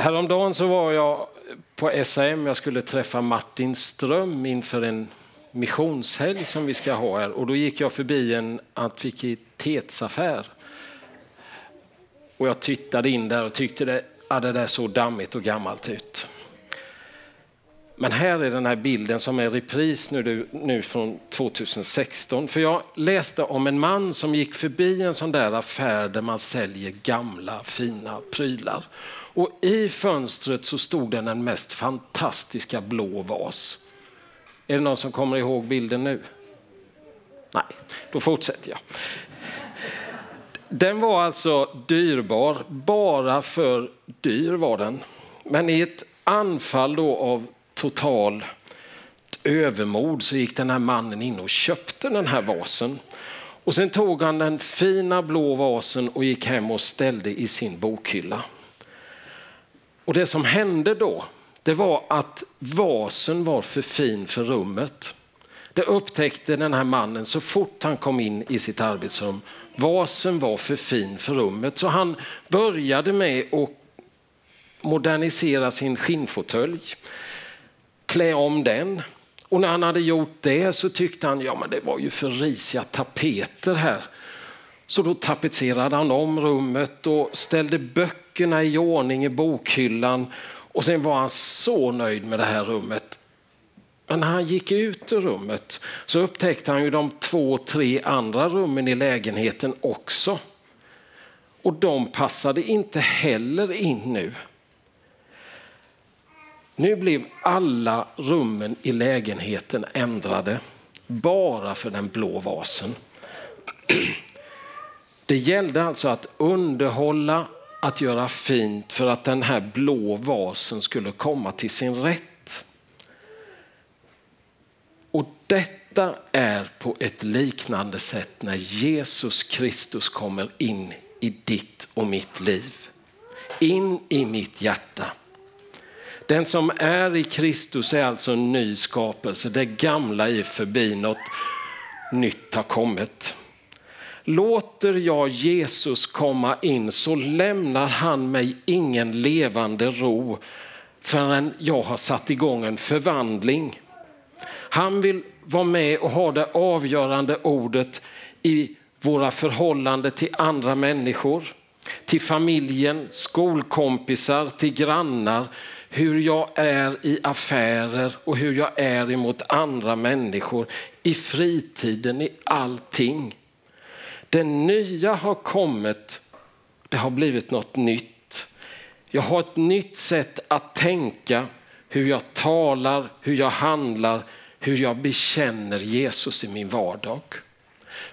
Häromdagen så var jag på SAM, jag skulle träffa Martin Ström inför en missionshelg som vi ska ha här och då gick jag förbi en antikvitetsaffär. Och jag tittade in där och tyckte det, ja, det där såg dammigt och gammalt ut. Men här är den här bilden som är repris nu, nu från 2016. För jag läste om en man som gick förbi en sån där affär där man säljer gamla fina prylar. Och i fönstret så stod den den mest fantastiska blå vas. Är det någon som kommer ihåg bilden nu? Nej, då fortsätter jag. Den var alltså dyrbar, bara för dyr var den. Men i ett anfall då av total övermod så gick den här mannen in och köpte den här vasen. Och sen tog han den fina blå vasen och gick hem och ställde i sin bokhylla. Och det som hände då, det var att vasen var för fin för rummet. Det upptäckte den här mannen så fort han kom in i sitt arbetsrum. Vasen var för fin för rummet så han började med att modernisera sin skinnfåtölj, klä om den. Och när han hade gjort det så tyckte han, ja men det var ju för risiga tapeter här. Så då tapetserade han om rummet och ställde böckerna i ordning i bokhyllan. Och sen var han så nöjd med det här rummet. Men när han gick ut ur rummet så upptäckte han ju de två, tre andra rummen i lägenheten också. Och de passade inte heller in nu. Nu blev alla rummen i lägenheten ändrade bara för den blå vasen. Det gällde alltså att underhålla, att göra fint för att den här blå vasen skulle komma till sin rätt. Och detta är på ett liknande sätt när Jesus Kristus kommer in i ditt och mitt liv. In i mitt hjärta. Den som är i Kristus är alltså en ny skapelse. Det gamla är förbi, något nytt har kommit. Låter jag Jesus komma in så lämnar han mig ingen levande ro förrän jag har satt igång en förvandling. Han vill vara med och ha det avgörande ordet i våra förhållanden till andra människor, till familjen, skolkompisar, till grannar, hur jag är i affärer och hur jag är emot andra människor, i fritiden, i allting. Det nya har kommit, det har blivit något nytt. Jag har ett nytt sätt att tänka, hur jag talar, hur jag handlar, hur jag bekänner Jesus i min vardag.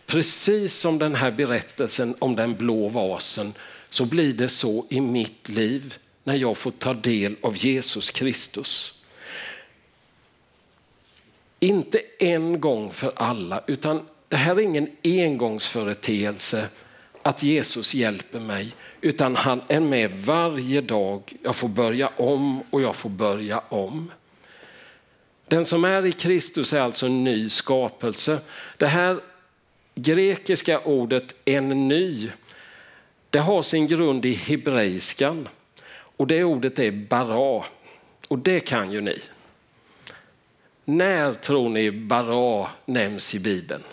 Precis som den här berättelsen om den blå vasen så blir det så i mitt liv när jag får ta del av Jesus Kristus. Inte en gång för alla, utan det här är ingen engångsföreteelse att Jesus hjälper mig, utan han är med varje dag. Jag får börja om och jag får börja om. Den som är i Kristus är alltså en ny skapelse. Det här grekiska ordet en ny, det har sin grund i hebreiskan. Och det ordet är bara. Och det kan ju ni. När tror ni bara nämns i Bibeln?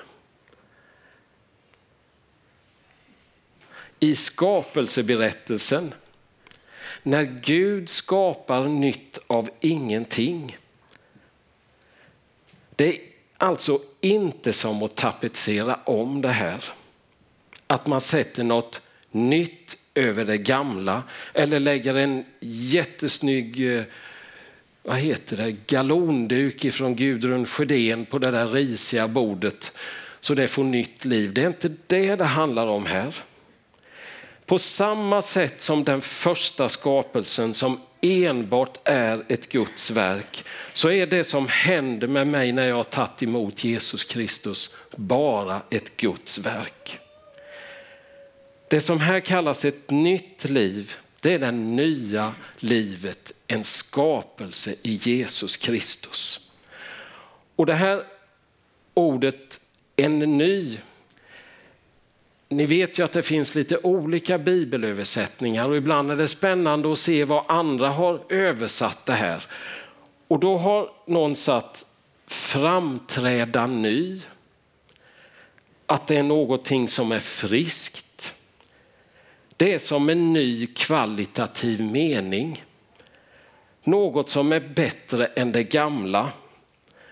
I skapelseberättelsen. När Gud skapar nytt av ingenting. Det är alltså inte som att tapetsera om det här. Att man sätter något nytt över det gamla eller lägger en jättesnygg eh, vad heter det, galonduk ifrån Gudrun Sjödén på det där risiga bordet så det får nytt liv. Det är inte det det handlar om här. På samma sätt som den första skapelsen som enbart är ett Guds verk så är det som händer med mig när jag har tagit emot Jesus Kristus bara ett Guds verk. Det som här kallas ett nytt liv, det är det nya livet, en skapelse i Jesus Kristus. Och det här ordet en ny, ni vet ju att det finns lite olika bibelöversättningar och ibland är det spännande att se vad andra har översatt det här. Och då har någon satt framträda ny, att det är någonting som är friskt. Det är som en ny kvalitativ mening. Något som är bättre än det gamla.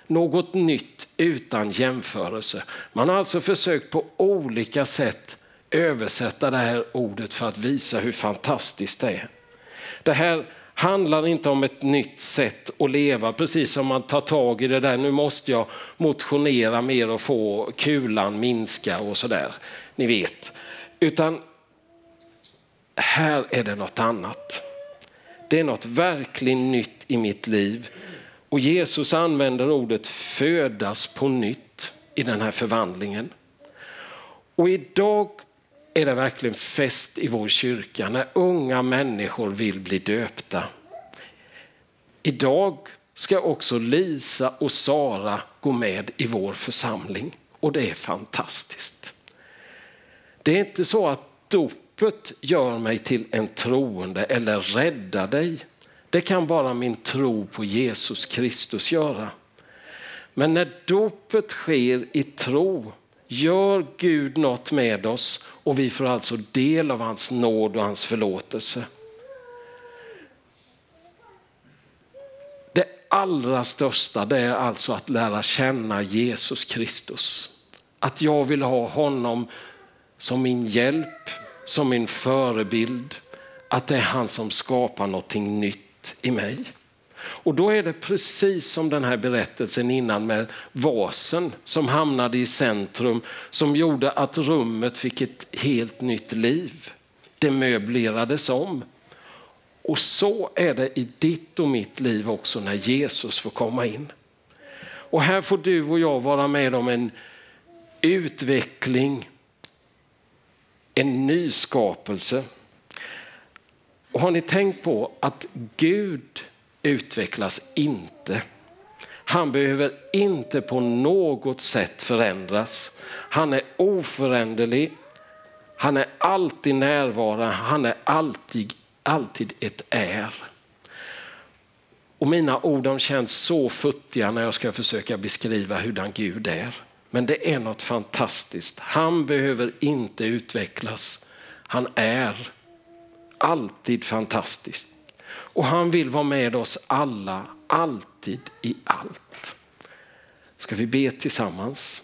Något nytt utan jämförelse. Man har alltså försökt på olika sätt översätta det här ordet för att visa hur fantastiskt det är. Det här handlar inte om ett nytt sätt att leva, precis som man tar tag i det där, nu måste jag motionera mer och få kulan minska och sådär. Ni vet. Utan här är det något annat. Det är något verkligen nytt i mitt liv. Och Jesus använder ordet födas på nytt i den här förvandlingen. Och idag är det verkligen fest i vår kyrka när unga människor vill bli döpta. Idag ska också Lisa och Sara gå med i vår församling och det är fantastiskt. Det är inte så att dopet gör mig till en troende eller räddar dig. Det kan bara min tro på Jesus Kristus göra. Men när dopet sker i tro gör Gud något med oss och vi får alltså del av hans nåd och hans förlåtelse. Det allra största det är alltså att lära känna Jesus Kristus. Att jag vill ha honom som min hjälp, som min förebild. Att det är han som skapar någonting nytt i mig. Och då är det precis som den här berättelsen innan med vasen som hamnade i centrum som gjorde att rummet fick ett helt nytt liv. Det möblerades om. Och så är det i ditt och mitt liv också när Jesus får komma in. Och här får du och jag vara med om en utveckling, en nyskapelse. Och har ni tänkt på att Gud utvecklas inte. Han behöver inte på något sätt förändras. Han är oföränderlig. Han är alltid närvarande. Han är alltid, alltid ett är. Och mina ord de känns så futtiga när jag ska försöka beskriva hurdan Gud är. Men det är något fantastiskt. Han behöver inte utvecklas. Han är alltid fantastisk. Och han vill vara med oss alla, alltid i allt. Ska vi be tillsammans?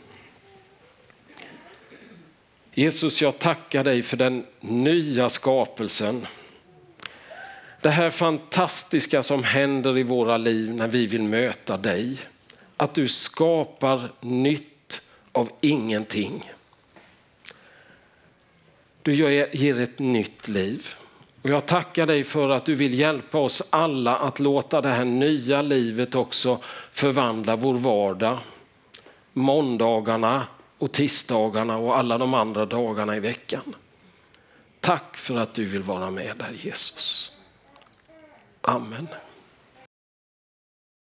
Jesus, jag tackar dig för den nya skapelsen. Det här fantastiska som händer i våra liv när vi vill möta dig. Att du skapar nytt av ingenting. Du ger ett nytt liv. Och jag tackar dig för att du vill hjälpa oss alla att låta det här nya livet också förvandla vår vardag. Måndagarna och tisdagarna och alla de andra dagarna i veckan. Tack för att du vill vara med där Jesus. Amen.